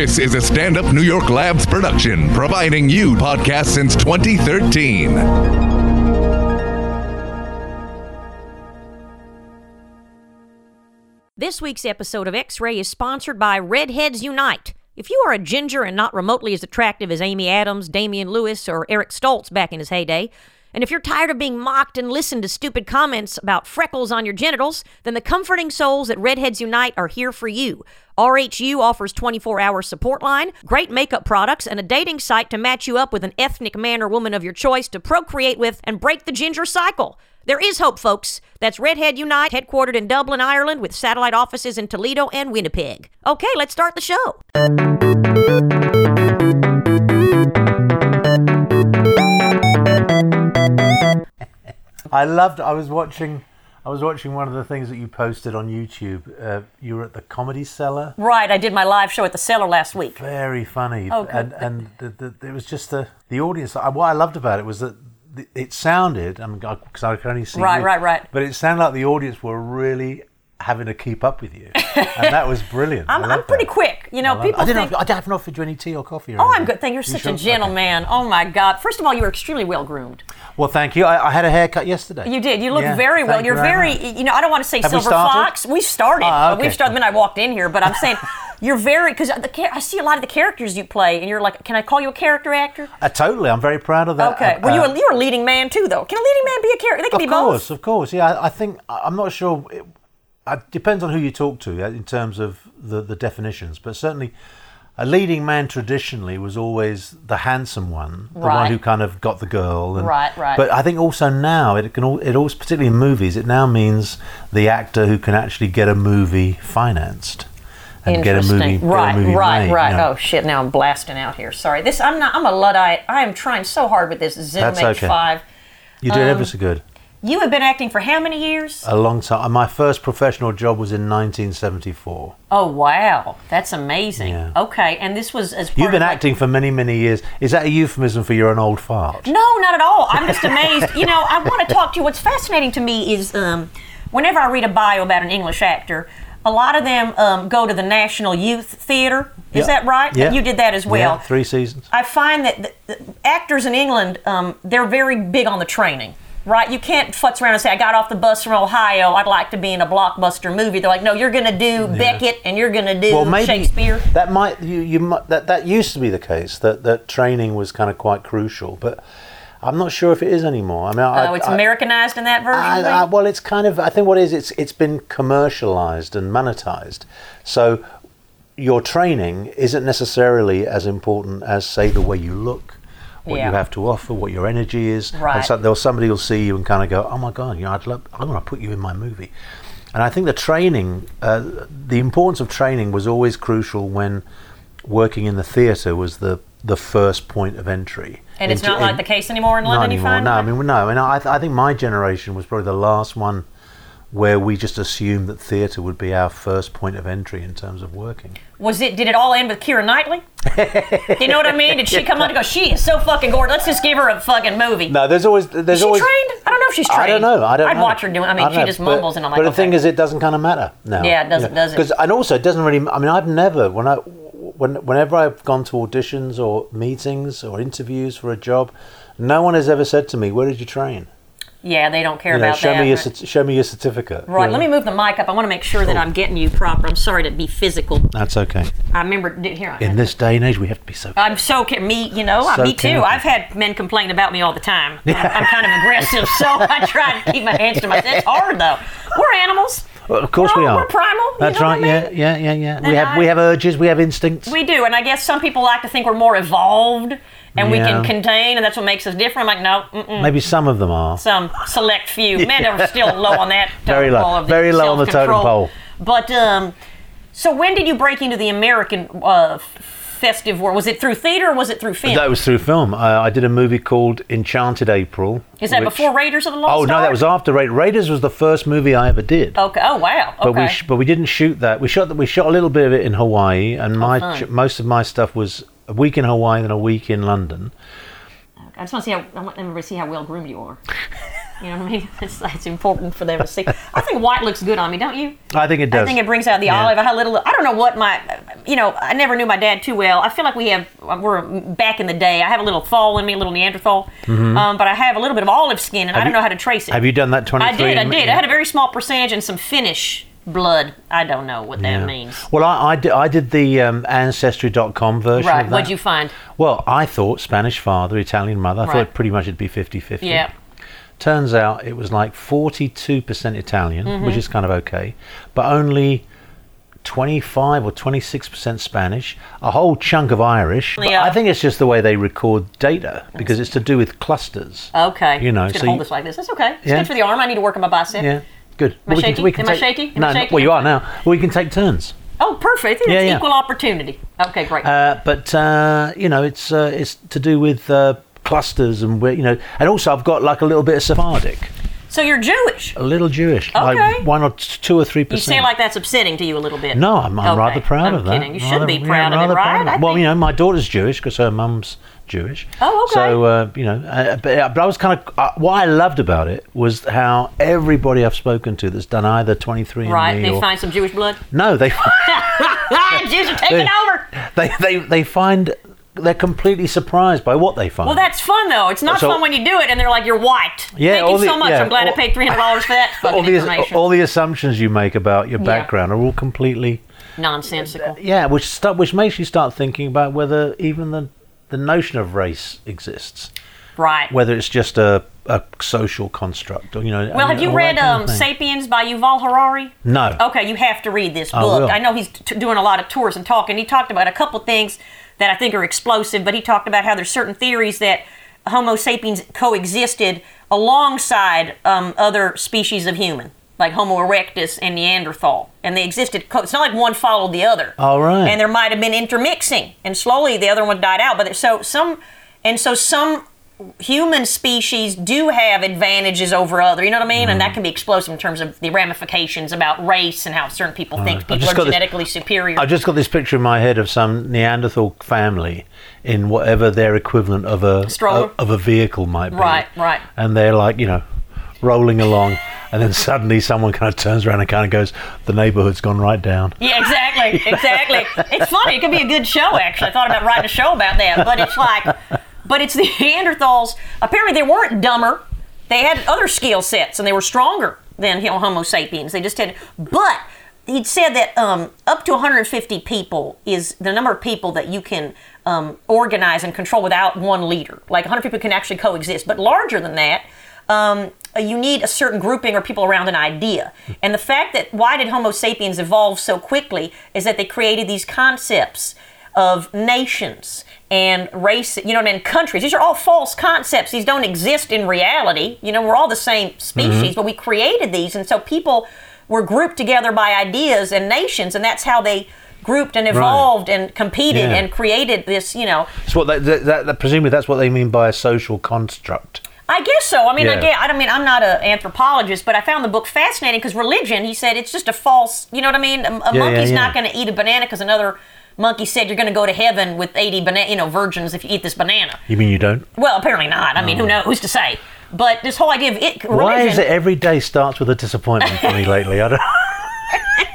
This is a stand up New York Labs production, providing you podcasts since 2013. This week's episode of X Ray is sponsored by Redheads Unite. If you are a ginger and not remotely as attractive as Amy Adams, Damian Lewis, or Eric Stoltz back in his heyday, and if you're tired of being mocked and listened to stupid comments about freckles on your genitals, then the comforting souls at Redheads Unite are here for you. RHU offers 24 hour support line, great makeup products, and a dating site to match you up with an ethnic man or woman of your choice to procreate with and break the ginger cycle. There is hope, folks. That's Redhead Unite, headquartered in Dublin, Ireland, with satellite offices in Toledo and Winnipeg. Okay, let's start the show. I loved. I was watching. I was watching one of the things that you posted on YouTube. Uh, you were at the Comedy Cellar. Right, I did my live show at the cellar last week. Very funny. Oh, good. And and the, the, it was just the the audience. I- What I loved about it was that it sounded. I mean, because I could only see. Right, you, right, right. But it sounded like the audience were really having to keep up with you, and that was brilliant. I'm, I'm pretty that. quick. You know, I people I didn't. think. Have, I haven't offered you any tea or coffee. Or Oh, I'm good. Thank you. You're You such sure? a gentleman. Oh my God! First of all, you were extremely well groomed. Well, thank you. I, I had a haircut yesterday. You did. You look Yeah, very well. You're you very. You know, I don't want to say Have silver started? fox. We started. Ah, okay. We've started the minute I walked in here. But I'm saying, you're very because I see a lot of the characters you play, and you're like, can I call you a character actor? Uh, totally. I'm very proud of that. Okay. Uh, well, you uh, were you're a leading man too, though. Can a leading man be a character? They can be course, both. of course. of course. Yeah, I, I think I'm not sure. It, it depends on who you talk to in terms of the, the definitions, but certainly a leading man traditionally was always the handsome one, the Right. one who kind of got the girl. And, Right, right. But I think also now it can all, it also particularly in movies it now means the actor who can actually get a movie financed and get a movie, get a right, movie right, made, right. you know. Oh shit! Now I'm blasting out here. Sorry. This I'm not. I'm a luddite. I am trying so hard with this Zoom That's okay. H5. You did um, ever so good. You have been acting for how many years? A long time. My first professional job was in 1974. Oh wow, that's amazing. Yeah. Okay, and this was as You've been of, like- acting for many, many years. Is that a euphemism for you're an old fart? No, not at all. I'm just amazed. you know, I want to talk to you. What's fascinating to me is um, whenever I read a bio about an English actor, a lot of them um, go to the National Youth Theatre. Is Yeah. that right? Yeah. You did that as well. Yeah, three seasons. I find that the, the actors in England, um, they're very big on the training. Right, you can't futz around and say, "I got off the bus from Ohio. I'd like to be in a blockbuster movie." They're like, "No, you're going to do Beckett and you're going to do Well, maybe Shakespeare." that might you, you might, that that used to be the case that that training was kind of quite crucial, but I'm not sure if it is anymore. I mean, I, oh, it's I, Americanized in that version. I. I, well, it's kind of. I think what it is it's it's been commercialized and monetized. So your training isn't necessarily as important as say the way you look, what Yeah. you have to offer, what your energy is. Right. And so there'll somebody will see you and kind of go, "Oh my god, you know, I'd love, I want to put you in my movie." And I think the training, uh, the importance of training was always crucial when working in the theatre was the the first point of entry. and it's into- not like the case anymore in London. You anymore. find No, I mean no. And I, th- I think my generation was probably the last one where we just assumed that theatre would be our first point of entry in terms of working. Was it? Did it all end with Keira Knightley? You know what I mean? Did she come on to go? She is so fucking gorgeous. Let's just give her a fucking movie. No, there's always there's is she always. trained? I don't know if she's trained. I don't know. I don't. I'd know. watch her doing. I mean, don't she know, just but- mumbles, and I'm like, But the okay. thing is, it doesn't kind of matter now. Yeah, it doesn't- does it? Because and also it doesn't really. I mean, I've never when I when whenever I've gone to auditions or meetings or interviews for a job, no one has ever said to me, "Where did you train?" Yeah, they don't care You know, about show that. me your show me your certificate. Right, let me move the mic up. I want to make sure that I'm getting you proper. I'm sorry to be physical. That's okay. I remember here. I In this day and age, we have to be so. I'm so me, you know, So me too. careful. I've had men complain about me all the time. I'm, I'm kind of aggressive, so I try to keep my hands to myself. It's hard though. We're animals. Well, of course We're we all- are. we're primal, you That's right. I mean? Yeah, yeah, yeah, yeah. We have I- we have urges. We have instincts. We do, and I guess some people like to think we're more evolved and we can contain, and that's what makes us different. I'm like, no, mm-mm. Maybe some of them are. some select few. Men are still low on that. Very low. pole of the Very low on the totem pole. But um, so when did you break into the American uh, festive world? Was it through theater or was it through film? That was through film. Uh, I did a movie called Enchanted April. Is that which- before Raiders of the Lost Oh no, Ark? that was after Raiders. Raiders was the first movie I ever did. Okay. Oh wow. Okay. But we sh- but we didn't shoot that. We shot that. we shot a little bit of it in Hawaii, and my Oh, ch- most of my stuff was a week in Hawaii and a week in London. I just want to see how I want everybody to see how well groomed you are. You know what I mean? It's, it's important for them to see. I think white looks good on me, don't you? I think it does. I think it brings out the Yeah. olive. I had a little. I don't know what my you know, I never knew my dad too well. I feel like we have, we're back in the day. I have a little fall in me, a little Neanderthal, um, but I have a little bit of olive skin, and I don't you- know how to trace it. Have you done that 23? I did, I did. I had a very small percentage and some Finnish blood. I don't know what that Yeah. means. Well, I, I, did, I did the um, Ancestry.com version Right. of that. What'd you find? Well, I thought Spanish father, Italian mother. I Right. thought pretty much it'd be 50 50. Yeah. Turns out it was like 42% Italian, Mm-hmm. which is kind of okay, but only 25 or 26% Spanish, a whole chunk of Irish. But Yeah. I think it's just the way they record data because it's to do with clusters. Okay. You know, Just so hold you- this like this. That's okay. It's Yeah. good for the arm. I need to work on my bicep. Yeah, good. Am I we shaky? Am I shaky? Am no, I shaky? well, you are now. Well, you can take turns. Oh, perfect. It's yeah. equal opportunity. Okay, great. Uh, but uh, you know, it's uh, it's to do with uh, clusters and where you know, and also I've got like a little bit of Sephardic, so you're Jewish. a little Jewish, Okay. like one or two or three percent. You say like that's upsetting to you a little bit. no, I'm, I'm Okay, rather proud I'm of that. kidding. You should Rather- be yeah, proud of it, right? I well, think- you know, my daughter's Jewish because her mum's Jewish. Oh, okay. So uh, you know, uh, but, uh, but I was kind of uh, what I loved about it was how everybody I've spoken to that's done either 23 Right. and They or, find some Jewish blood. no, they Jews are taking They- over. they they they find they're completely surprised by what they find. Well, that's fun though. It's not So- fun when you do it and they're like, "You're white." Yeah, Thank you the- so much. yeah, I'm glad I paid three hundred dollars for that all the information. all the assumptions you make about your Yeah. background are all completely Nonsensical. yeah, which which makes you start thinking about whether even the the notion of race exists, Right. whether it's just a, a social construct or you know. Well, have you read um, *Sapiens* by Yuval Harari? No. Okay, you have to read this I book. will. I know he's t- doing a lot of tours and talking. He talked about a couple things that I think are explosive, but he talked about how there's certain theories that Homo sapiens coexisted alongside um, other species of human, like Homo erectus and Neanderthal, and they existed. Co- it's not like one followed the other. All right. And there might have been intermixing, and slowly the other one died out. But there- so some, and so some human species do have advantages over other. You know what I mean? And Mm. that can be explosive in terms of the ramifications about race and how certain people think I've people are got this- genetically superior. I just got this picture in my head of some Neanderthal family in whatever their equivalent of a Stroller? of a vehicle might be. Right, right. And they're like, you know, rolling along, and then suddenly someone kind of turns around and kind of goes, "The neighborhood's gone right down." Yeah, exactly, exactly. it's funny. It could be a good show. Actually, I thought about writing a show about that, but it's like, but it's the Neanderthals. Apparently, they weren't dumber. They had other skill sets, and they were stronger than Homo sapiens. They just had, but he said that um, up to 150 people is the number of people that you can um, organize and control without one leader. Like 100 people can actually coexist, but larger than that. Um, you need a certain grouping or people around an idea. And the fact that why did Homo sapiens evolve so quickly is that they created these concepts of nations and race, you know, and countries. These are all false concepts. These don't exist in reality. You know, we're all the same species, mm-hmm. but we created these. And so people were grouped together by ideas and nations, and that's how they grouped and evolved and competed Yeah. and created this, you know, That's what that, that, that, presumably that's what they mean by a social construct. I guess so. I mean, I Yeah. I don't mean I'm not an anthropologist, but I found the book fascinating because religion. He said it's just a false. You know what I mean? A, a Yeah, monkey's not going to eat a banana because another monkey said you're going to go to heaven with 80 banana, you know, virgins if you eat this banana. You mean you don't? Well, apparently not. I mean, who oh. knows? Who's to say? But this whole idea of it, religion. Oh. Why is it every day starts with a disappointment for me lately? I don't.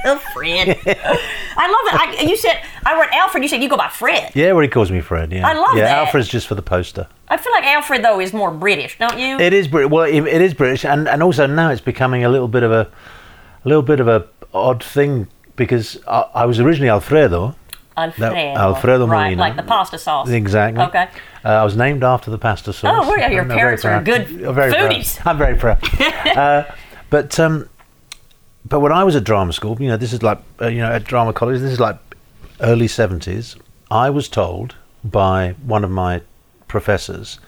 Oh, Fred. I love it. I, you said I wrote Alfred. You said you go by Fred. Yeah, well, he calls me Fred. Yeah, I love yeah, that. Alfred's just for the poster. I feel like Alfred though is more British, don't you? It is Brit. Well, it, it is British, and, and also now it's becoming a little bit of a, a little bit of a odd thing because I, I was originally Alfredo. Alfredo. Alfredo right, Molina. like the pasta sauce. Exactly. Okay. Uh, I was named after the pasta sauce. Oh, well, yeah, your I'm very parents are proud. good very proud. foodies. I'm very proud. uh, but um, but when I was at drama school, you know, this is like uh, you know at drama college, this is like early seventies. I was told by one of my professors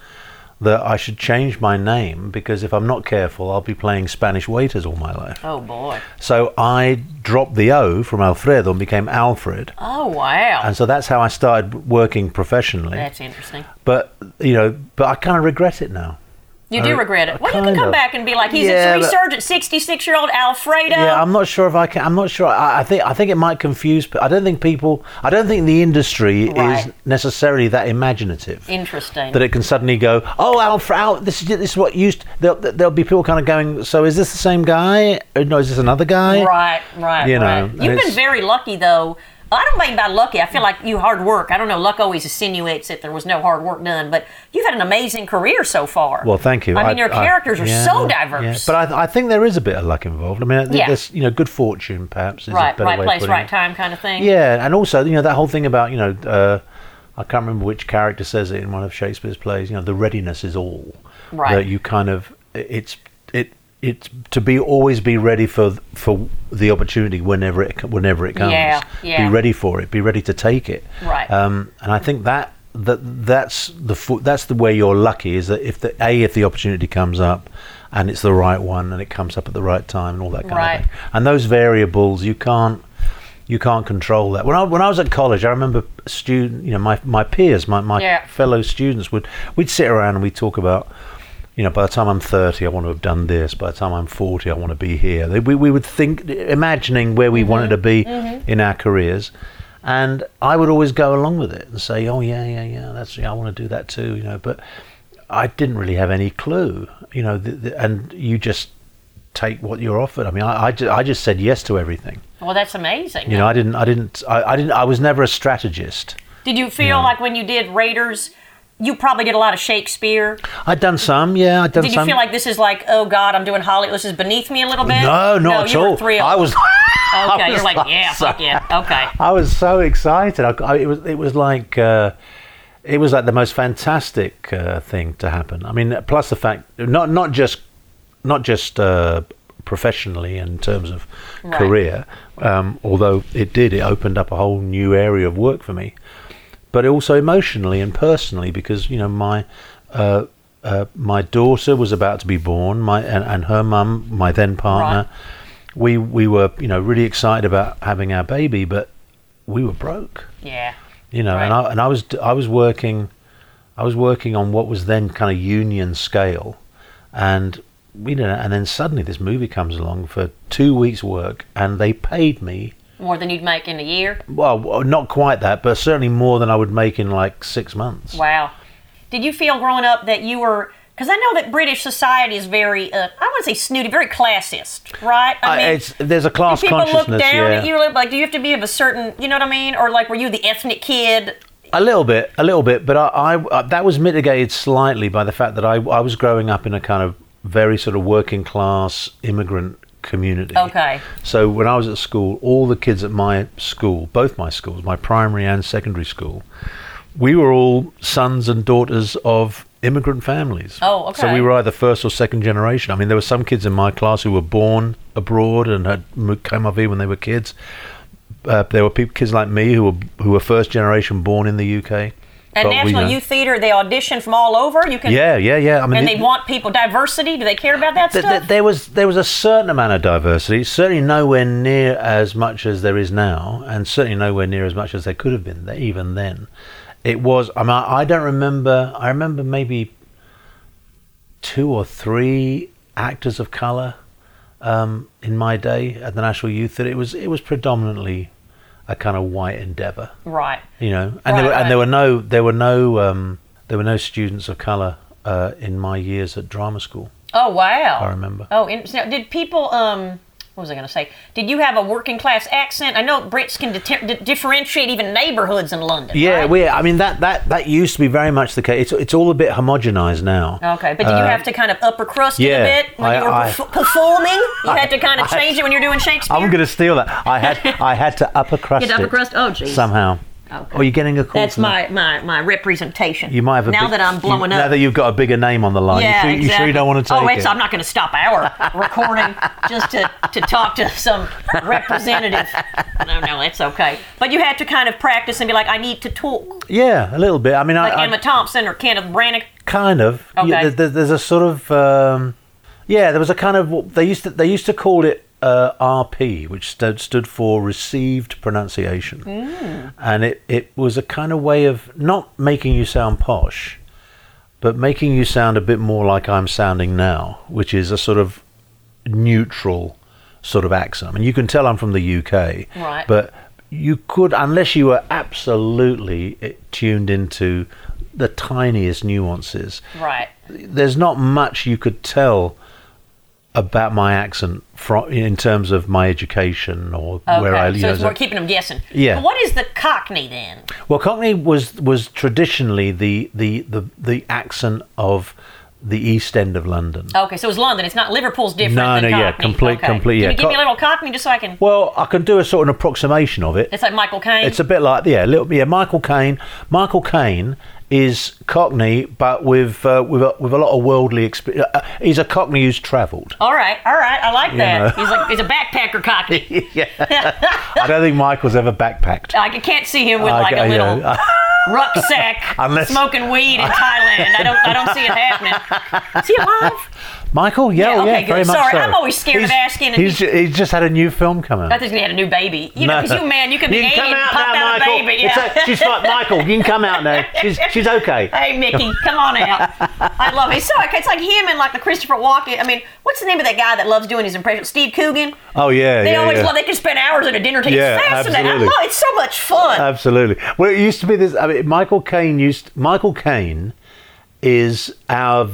that I should change my name because if I'm not careful, I'll be playing Spanish waiters all my life. Oh boy. So I dropped the O from Alfredo and became Alfred. Oh wow. And so that's how I started working professionally. That's interesting. But you know, but I kind of regret it now. You do I- regret it. Well, you can come of. back and be like, he's Yeah, a resurgent 66 year old Alfredo. Yeah, I'm not sure if I can. I'm not sure. I, I think I think it might confuse. pe- I don't think people. I don't think the industry Right. is necessarily that imaginative. Interesting. that it can suddenly go, oh, Alfredo. Al, this is this is what used. There'll, there'll be people kind of going. So is this the same guy? Or no, is this another guy? right, right, You know, right. You've been very lucky, though. I don't mean by lucky. I feel like you hard work. I don't know. Luck always insinuates that there was no hard work done, but you've had an amazing career so far. Well, thank you. I mean, your characters are yeah, so yeah. diverse. But I, I think there is a bit of luck involved. I mean, Yeah. there's you know good fortune perhaps is a right, better right place, right time, kind of thing. Yeah, and also you know that whole thing about you know uh, I can't remember which character says it in one of Shakespeare's plays. You know, the readiness is all. Right. That you kind of it's it it's to be always be ready for for the opportunity whenever it whenever it comes. Yeah, yeah. Be ready for it. Be ready to take it. Right. Um, and I think that that that's the fo- that's the way you're lucky is that if the a if the opportunity comes up and it's the right one and it comes up at the right time and all that kind Right. of thing. And those variables you can't you can't control that. When I when I was at college, I remember student, you know, my my peers, my my Yeah. fellow students would we'd sit around and we'd talk about, you know, by the time I'm 30, I want to have done this. By the time I'm 40, I want to be here. We we would think, imagining where we wanted to be mm-hmm. Mm-hmm. in our careers. And I would always go along with it and say, "Oh yeah, yeah, yeah, that's yeah, I want to do that too," you know. But I didn't really have any clue, you know. The, the, and you just take what you're offered. I mean, I, I, just, I just said yes to everything. Well, that's amazing. You know, I didn't, I didn't, I, I didn't, I was never a strategist. Did you feel like when you did Raiders, you probably did a lot of Shakespeare? I'd done some, yeah, I'd done Did you some. feel like this is like, oh God, I'm doing Hollywood. This is beneath me a little bit? no, not no, at you all. Were thrilled. I was. I Okay, was you're like, yeah, so- fuck yeah. Okay. I was so excited. I, I- it was, it was like, uh, it was like the most fantastic uh, thing to happen. I mean, plus the fact, not not just, not just uh, professionally in terms of Right. career, um, although it did, it opened up a whole new area of work for me. But also emotionally and personally because you know my uh, uh, my daughter was about to be born, my and, and her mum, my then partner, we we were you know really excited about having our baby, but we were broke, Yeah. you know, and I and I was I was working, I was working on what was then kind of union scale, and we know, and then suddenly this movie comes along for two weeks' work, and they paid me More than you'd make in a year. well, not quite that, but certainly more than I would make in like six months. Wow. Did you feel growing up that you were? Because I know that British society is very, uh, I want to say snooty, very classist, right? I- it's, there's a class do people look down yeah. at you? Like, do you have to be of a certain, you know what I mean? Or like, were you the ethnic kid? A little bit, a little bit, but I, I uh, that was mitigated slightly by the fact that I, I was growing up in a kind of very sort of working class immigrant community. Okay. So when I was at school, all the kids at my school, both my schools, my primary and secondary school, we were all sons and daughters of immigrant families. Oh, okay. So we were either first or second generation. I mean, there were some kids in my class who were born abroad and had came over here when they were kids. Uh, there were people, kids like me who were who were first generation born in the UK. At But we, National uh, Youth Theater, they audition from all over. You can, Yeah, yeah, yeah. I mean, and the- they want people diversity. Do they care about that th- stuff? th- there was there was a certain amount of diversity, certainly nowhere near as much as there is now, and certainly nowhere near as much as there could have been even then. It was. I mean, I I don't remember. I remember maybe two or three actors of color um, in my day at the National Youth Theatre. It was it was predominantly a kind of white endeavour right. you know and there were, Right, and there were no there were no um, there were no students of color uh, in my years at drama school Oh wow. I remember. Oh, and so did people? Um, what was I going to say? Did you have a working class accent? I know Brits can di- di- differentiate even neighborhoods in London. yeah right? we I mean that that that used to be very much the case it's, it's all a bit homogenized now Okay, but did you have to kind of upper crust it Uh, a bit when I- you were I- perf- performing? You had to kind of I- change it when you're doing Shakespeare. I'm going to steal that I had I had to upper crust Get upper it crust? Oh, geez. somehow Okay. oh you're getting a call That's my, my, my representation. you might have a now big- that I'm blowing you, up. now that you've got a bigger name on the line yeah, you, sure, you sure you don't want to take oh, it I'm not going to stop our recording just to, to talk to some representative. No, no, it's okay. But you had to kind of practice and be like, I need to talk. yeah a little bit I mean Like I, I Emma Thompson or Kenneth Branagh. kind of Okay. yeah, there- there's a sort of um, yeah there was a kind of they used to they used to call it uh, RP which stood stood for received pronunciation and it it was a kind of way of not making you sound posh but making you sound a bit more like I'm sounding now which is a sort of neutral sort of accent I mean you can tell I'm from the UK Right. but you could unless you were absolutely eh, tuned into the tiniest nuances Right. there's not much you could tell about my accent from in terms of my education or where I. Okay, You so know, it's more keeping them guessing. Yeah. But what is the Cockney then? well, Cockney was was traditionally the the the, the accent of the East End of London. Okay, so it's London. It's not Liverpool's different. No, no, yeah, Cockney. complete- okay. complete, Can you give me a little Cockney just so I can? Well, I can do a sort of an approximation of it. It's like Michael Caine. It's a bit like yeah, a little yeah. Michael Caine. Michael Caine is Cockney, but with uh, with a, with a lot of worldly experience. Uh, he's a Cockney who's travelled. all right, all right. I like that. He's like he's a backpacker Cockney. yeah. I don't think Michael's ever backpacked. I can't see him with like a I- you little know, rucksack, Unless- smoking weed in Thailand. I don't, I don't see it happening. Is he alive? Michael, yeah, Yeah, okay, yeah, very good. much Sorry, so. I'm always scared of asking, He's, ju- he's just had a new film coming. I think he had a new baby. You know, because you man, you can be You 80 can come and pop now, out Michael. a baby. Yeah. a- she's fine, Michael. You can come out now. She's she's okay. Hey Mickey, come on out. I love it. It's so it's like him and like the Christopher Walken. I mean, what's the name of that guy that loves doing his impressions? Steve Coogan. Oh yeah, They yeah, always yeah. love. They can spend hours at a dinner table. Yeah, it's fascinating. I absolutely. love. It's so much fun. Absolutely. Well, it used to be this. I mean, Michael Caine used. Michael Caine is our,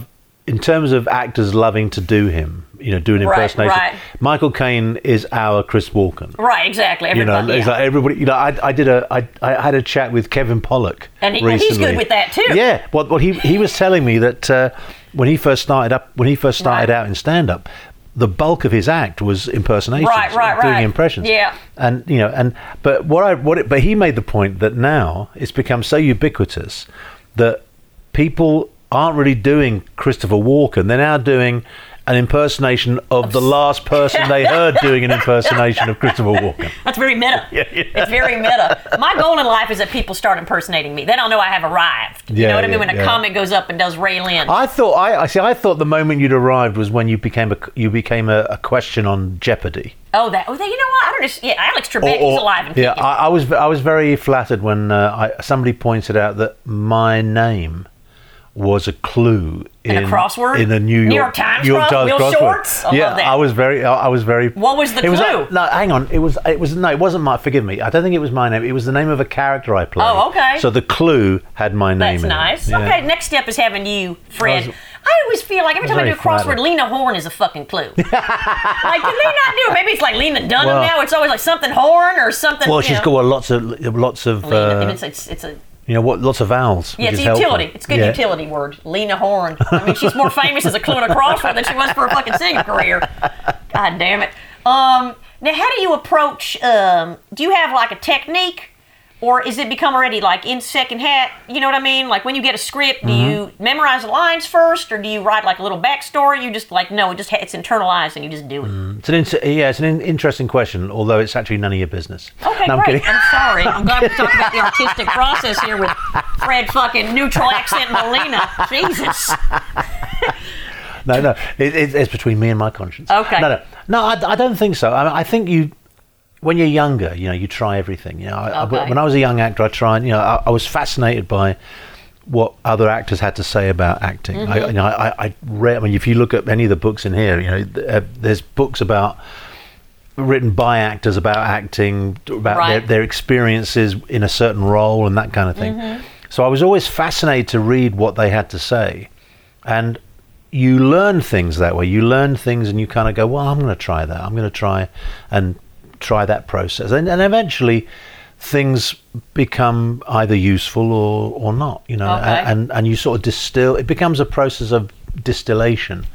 in terms of actors loving to do him. You know, do an Right, impersonation. right. Michael Caine is our Chris Walken. right. Exactly. Everybody, You know, it's yeah. like everybody. You know, I, I did a. I, I had a chat with Kevin Pollak And he- and he's good with that too. Yeah. Well, well he he was telling me that uh, when he first started up, when he first started Right. out in stand up, the bulk of his act was impersonations, Right, right, doing right. impressions. Yeah. And you know, and but what I what it, but he made the point that now it's become so ubiquitous that people aren't really doing Christopher Walken; they're now doing an impersonation of the last person they heard doing an impersonation of Christopher Walken. That's very meta. It's very meta. My goal in life is that people start impersonating me. Then I'll know I have arrived. you Yeah, know what I mean? When a yeah. comic goes up and does Ray Lynn. I thought I, I see. I thought the moment you'd arrived was when you became a you became a, a question on Jeopardy. oh, that. Oh, that, you know what? I don't just. Yeah, Alex Trebek. he's alive and yeah. I, I was I was very flattered when uh, I, somebody pointed out that my name was a clue In a crossword? in a New York, New York Times New York Times Will crossword. Shortz? I yeah. I was very I was very. What was the it Was, clue? no, hang on. It was it was no. It wasn't my. Forgive me. I don't think it was my name. It was the name of a character I played. Oh, okay. So the clue had my name. That's in nice. Yeah. Okay, next step is having you, Fred. I was- I always feel like every time I do a crossword, flattered. Lena Horne is a fucking clue. like, did they not do it? Maybe it's like Lena Dunham Well- now. It's always like something Horn or something. Well, she's know. got well, lots of lots of Lena. uh, it's, it's, it's a you know what lots of vowels. yeah, it's a helpful. utility. It's a good Yeah. utility word. Lena Horne. I mean, she's more famous as a clue in a crossword than she was for a fucking singing career. God damn it. Um, now, how do you approach? Um, do you have like a technique, or is it become already like in second hat? You know what I mean? Like when you get a script, do Mm-hmm. you memorize the lines first, or do you write like a little backstory? You just like no, it just ha- it's internalized and you just do it. It's an in- yeah, it's an in- interesting question, although it's actually none of your business. Okay, no, I'm great. I'm sorry. I'm glad we talked about the artistic process here with Fred fucking neutral accent Molina. Jesus. No, no, it, it, it's between me and my conscience. Okay. No, no, no. I, I don't think so. I, mean, I think you, when you're younger, you know, you try everything. You know, I, I- when I was a young actor, I tried. You know, I, I was fascinated by what other actors had to say about acting. Mm-hmm. I, you know, I, I read. I mean, if you look at any of the books in here, you know, th- uh, there's books about written by actors about acting, about their, their experiences in a certain role and that kind of thing. Mm-hmm. So I was always fascinated to read what they had to say, and you learn things that way. You learn things, and you kind of go, "Well, I'm going to try that. I'm going to try and try that process," and, and eventually things become either useful or, or not. You know, Okay. and and you sort of distill. It becomes a process of distillation.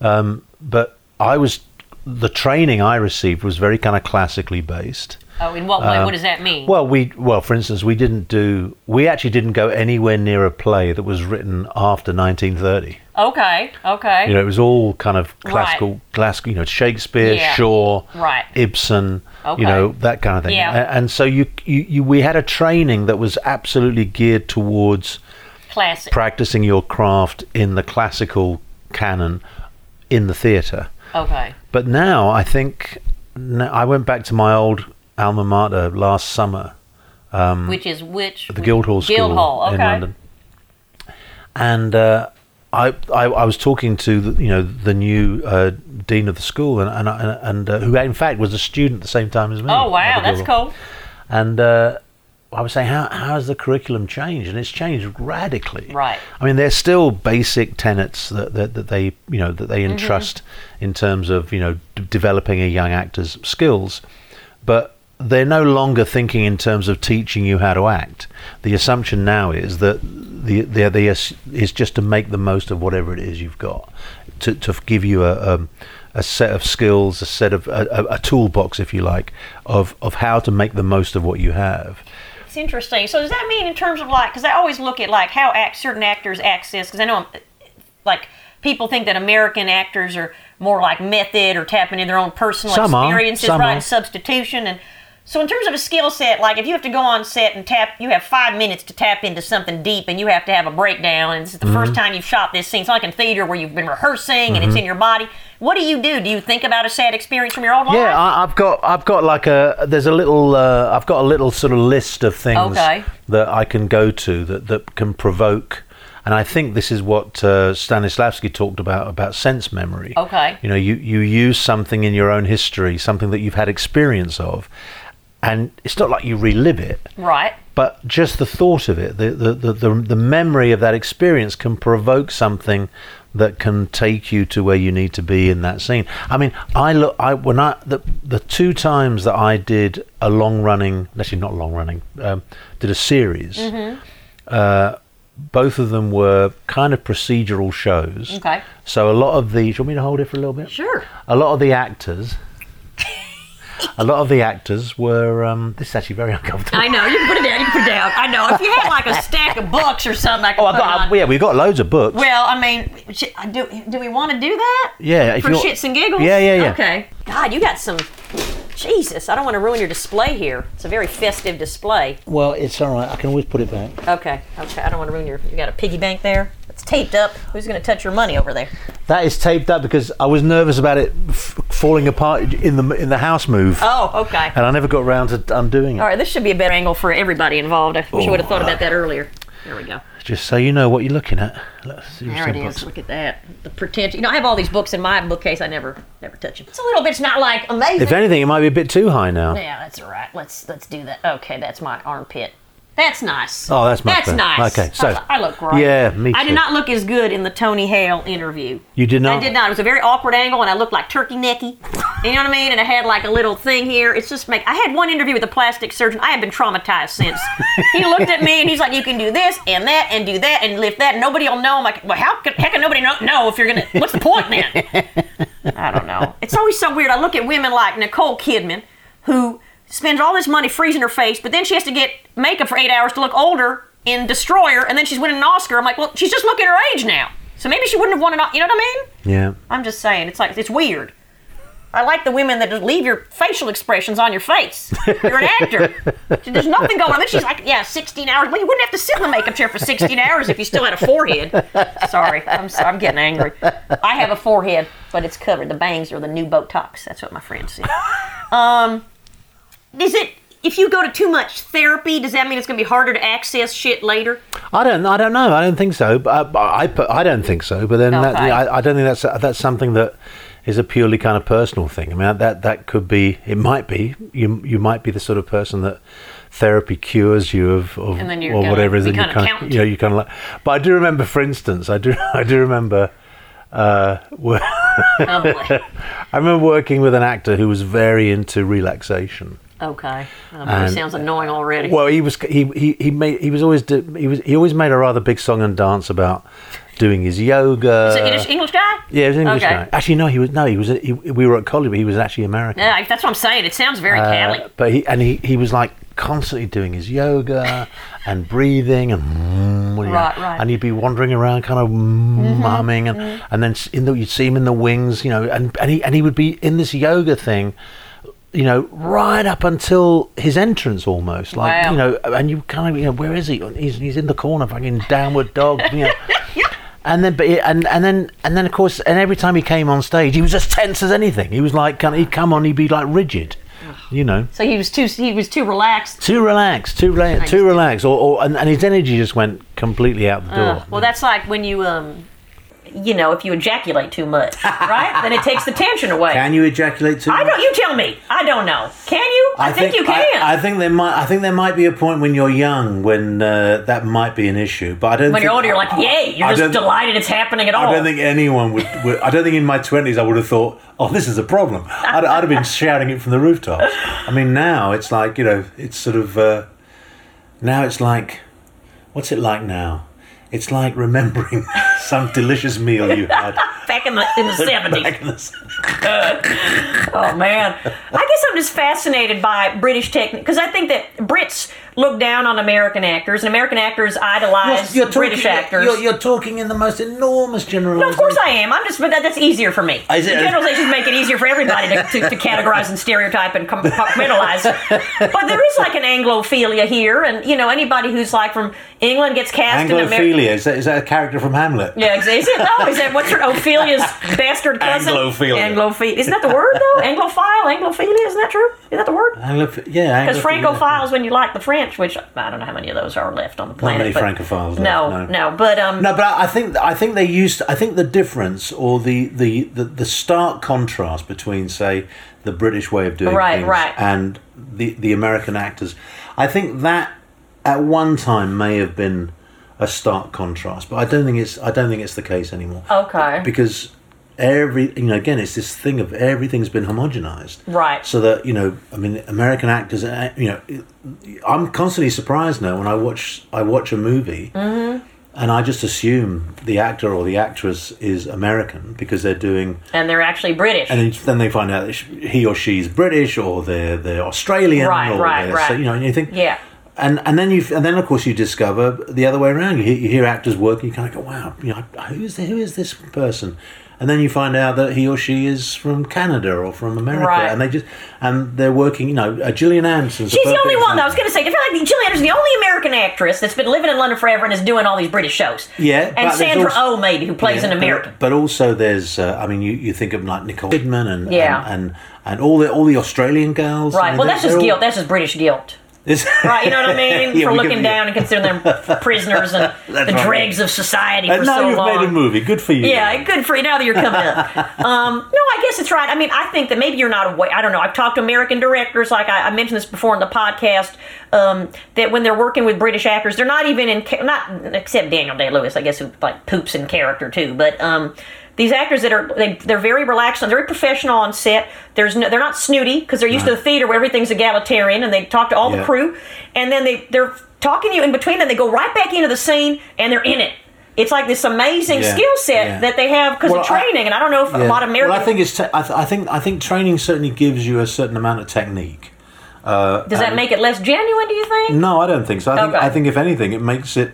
Um, but I was the training I received was very kind of classically based. Oh, in what way? what does that mean? Um, Well, we well, for instance, we didn't do. We actually didn't go anywhere near a play that was written after 1930. Okay, okay. You know, it was all kind of Right. classical, classical. You know, Shakespeare, Yeah. Shaw, Right. Ibsen. Okay. You know that kind of thing. Yeah. And so you, you, you, we had a training that was absolutely geared towards Classic. practicing your craft in the classical canon in the theatre. okay. But now I think I went back to my old alma mater last summer, which is which? the Guildhall School Guildhall. Okay. in London, and uh, I, I I was talking to the, you know the new uh, dean of the school and and, and uh, who in fact was a student at the same time as me. Oh wow, that's cool. And uh, I was saying, how, how has the curriculum changed? And it's changed radically. Right. I mean, there's still basic tenets that, that, that they, you know, that they Mm-hmm. entrust in terms of, you know, d- developing a young actor's skills, but they're no longer thinking in terms of teaching you how to act. The assumption now is that the the, the is just to make the most of whatever it is you've got, to to give you a um, a set of skills, a set of a, a, a toolbox, if you like, of of how to make the most of what you have. It's interesting. So does that mean in terms of like, because I always look at like how act, certain actors access, because I know like people think that American actors are more like method or tapping in their own personal Some experiences, right? Substitution and. So in terms of a skill set, like if you have to go on set and tap, you have five minutes to tap into something deep, and you have to have a breakdown, and this is the Mm-hmm. first time you've shot this scene. It's like in theater where you've been rehearsing and it's in your body. What do you do? Do you think about a sad experience from your own life? Yeah, I, I've got I've got like a there's a little uh, I've got a little sort of list of things Okay. that I can go to that that can provoke. And I think this is what uh, Stanislavski talked about about sense memory. Okay. You know, you, you use something in your own history, something that you've had experience of, and it's not like you relive it, Right. but just the thought of it, the the, the, the, the memory of that experience can provoke something that can take you to where you need to be in that scene. I mean, I look, I when I the the two times that I did a long running, actually not long running, um, did a series. Uh, both of them were kind of procedural shows. Okay. So a lot of the, do you want me to hold it for a little bit? Sure. A lot of the actors. A lot of the actors were. Um, this is actually very uncomfortable. I know. You can put it down. You can put it down. I know. If you had like a stack of books or something, I could Oh, I've got, it on. yeah, we've got loads of books. Well, I mean, do, do we want to do that? Yeah, if For shits and giggles? Yeah, yeah, yeah. Okay. God, you got some. Jesus, I don't want to ruin your display here. It's a very festive display. Well, it's all right. I can always put it back. Okay, okay. I don't want to ruin your. You got a piggy bank there? Taped up. Who's going to touch your money over there? That is taped up because I was nervous about it f- falling apart in the in the house move, Oh, okay. and I never got around to undoing it. All right, this should be a better angle for everybody involved. I wish I oh, would have thought about that earlier. There we go. Just so you know what you're looking at. Let's see There it is. books. Look at that. The pretension. You know, I have all these books in my bookcase. I never, never touch them. It's a little bit. It's not like amazing. If anything, it might be a bit too high now. Yeah, that's all right. Let's let's do that. Okay, that's my armpit. That's nice. Oh, that's much That's better. nice. Okay, so- I, I look great. Yeah, me I too. did not look as good in the Tony Hale interview. You did not. I did not. It was a very awkward angle, and I looked like turkey necky. You know what I mean? And I had like a little thing here. It's just make. I had one interview with a plastic surgeon. I have been traumatized since. he looked at me and he's like, "You can do this and that and do that and lift that. And nobody will know." I'm like, "Well, how can, how can nobody know, know if you're gonna? What's the point then?" I don't know. It's always so weird. I look at women like Nicole Kidman, who spends all this money freezing her face, but then she has to get makeup for eight hours to look older in Destroyer, and then she's winning an Oscar. I'm like, well, she's just looking her age now. So maybe she wouldn't have won an. O- You know what I mean? Yeah. I'm just saying, it's like it's weird. I like the women that just leave your facial expressions on your face. You're an actor. There's nothing going on. Then she's like, yeah, 16 hours. Well, you wouldn't have to sit in the makeup chair for 16 hours if you still had a forehead. Sorry, I'm sorry, I'm getting angry. I have a forehead, but it's covered. The bangs are the new Botox. That's what my friends say. Um, is it? If you go to too much therapy, does that mean it's going to be harder to access shit later? I don't. I don't know. I don't think so. But I, I, I don't think so. But then that, I, I don't think that's that's something that is a purely kind of personal thing. I mean, that that could be. It might be. You you might be the sort of person that therapy cures you of, of And then you're or whatever is. you kind you know you kind of like. But I do remember, for instance, I do I do remember. Uh, Oh. I remember working with an actor who was very into relaxation. Okay. Boy, And- sounds annoying already. Well, he was he he, he made he was always he was he always made a rather big song and dance about doing his yoga. Is it English, English guy? Yeah, he was an English Okay. guy. Actually, no, he was no, he was. He, we were at college, but he was actually American. Yeah, that's what I'm saying. It sounds very Uh, Cali. but he and he, he was like constantly doing his yoga and breathing and mm, know, Right, right. and he'd be wandering around kind of mm, humming and and then in the, you'd see him in the wings, you know, and and he and he would be in this yoga thing. You know, right up until his entrance, almost like Wow. you know, and you kind of, you know, where is he? He's, he's in the corner, fucking downward dog, you know. And then, but and and then and then of course, and every time he came on stage, he was as tense as anything. He was like, kind of, he'd come on, he'd be like rigid, you know, So he was too he was too relaxed. too relaxed, too relaxed, too relaxed, or, or and, and his energy just went completely out the door. Uh, well, that's like when you um, you know, if you ejaculate too much, right? then it takes the tension away. Can you ejaculate too I much? don't. You tell me. I don't know. Can you? I, think, you can. I, I think there might. I think there might be a point when you're young when uh, that might be an issue. But I don't. when think, you're older, you're like, yay! You're I just delighted it's happening at all. I don't think anyone would, would. I don't think in my twenties I would have thought, "Oh, this is a problem." I'd, I'd have been shouting it from the rooftops. I mean, now it's like you know, it's sort of. Uh, now it's like, what's it like now? It's like remembering some delicious meal you had back in the in the seventies. Oh man, I guess I'm just fascinated by British technique because I think that Brits look down on American actors, and American actors idolize British talking, actors. You're, you're talking in the most enormous generalization. No, of course I am. I'm just, but that, that's easier for me. Is it- Generalizations make it easier for everybody to, to, to categorize and stereotype and compartmentalize. but there is like an Anglophilia here, and you know anybody who's like from England gets cast in America. Anglophilia is that, is that a character from Hamlet? Yeah, is is it? No, is that what's her Ophelia's bastard cousin? Anglophilia. Anglophilia. Isn't that the word though? Anglophile, Anglophilia. Isn't that true? Is that the word? Angloph- yeah, Because Anglophilia. Francophiles when you like the French, which I don't know how many of those are left on the planet. Not many Francophiles No, no. no, but um, No, but I I think I think they used. I think the difference or the the the, the stark contrast between, say, the British way of doing Right, things right. and the the American actors, I think that at one time may have been a stark contrast, but I don't think it's I don't think it's the case anymore. okay, because every you know again it's this thing of everything's been homogenized Right. so that you know i mean american actors uh, you know i'm constantly surprised now when i watch i watch a movie Mm-hmm. and i just assume the actor or the actress is american because they're doing and they're actually British. and then, they find out that he or she's british or they're they're australian Right, or right, right. so, you know and you think yeah, and and then you and then of course you discover the other way around. You hear, you hear actors working, you kind of go, wow, you know, who is who is this person? And then you find out that he or she is from Canada or from America, Right. and they just and they're working. You know, uh, Gillian Anderson. she's the only one. though. I was going to say, I feel like Gillian Anderson's the only American actress that's been living in London forever and is doing all these British shows. Yeah, and Sandra also- Oh maybe who plays an but- American. But, also, there's. Uh, I mean, you, you think of like Nicole Kidman and Yeah. and, and and all the all the Australian girls. I Right. mean, Well, that's just they're all- guilt. That's just British guilt. Right, you know what I mean? Yeah, for looking could- down and considering them prisoners and the right. dregs of society And for now so you've long. made a movie. Good for you. Yeah, good for you. Now that you're coming up. Um, no, I guess it's right. I mean, I think that maybe you're not aware. I don't know. I've talked to American directors, like I, I mentioned this before in the podcast, um, that when they're working with British actors, they're not even in, ca- not except Daniel Day Lewis, I guess, who like poops in character too. But um, these actors that are they, they're very relaxed and very professional on set. There's no, they're not snooty because they're used to the theater where everything's egalitarian, and they talk to all the crew, and then they they're talking to you in between. Then they go right back into the scene, and they're in it. It's like this amazing Yeah, skill set yeah. that they have because Well, of I- training, and I don't know if a lot of Americans. Well, I think it's. Te- I, th- I think. I think training certainly gives you a certain amount of technique. Uh, does that make it less genuine? Do you think? No, I don't think so. I think. I think if anything, it makes it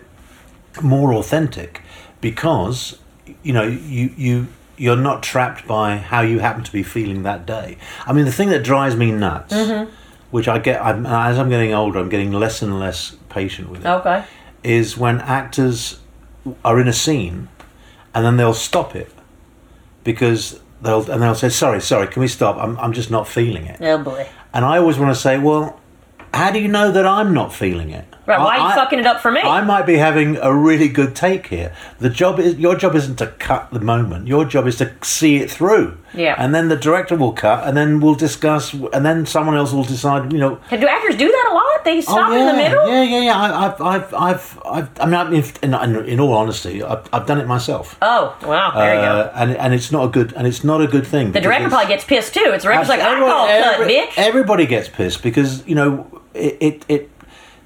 more authentic because you know you you you're not trapped by how you happen to be feeling that day. I mean, the thing that drives me nuts, Mm-hmm. which I get I'm, as I'm getting older, I'm getting less and less patient with it. Okay. Is when actors are in a scene and then they'll stop it because they'll and they'll say, "Sorry, sorry, can we stop? I'm I'm just not feeling it." Oh boy. And I always want to say, well, how do you know that I'm not feeling it? Right, why are you fucking it up for me? I might be having a really good take here. The job is your job isn't to cut the moment. Your job is to see it through. Yeah. And then the director will cut, and then we'll discuss, and then someone else will decide. You know. Do actors do that a lot? They stop oh, yeah, in the middle. Yeah, yeah, yeah. I, I've, I've, I've, I've, I mean, I mean, in, in, in all honesty, I've, I've done it myself. Oh, wow. There you go. Uh, and and it's not a good and it's not a good thing. The director probably gets pissed too. It's the director's like, I call cut, bitch. Everybody gets pissed because you know it, it, it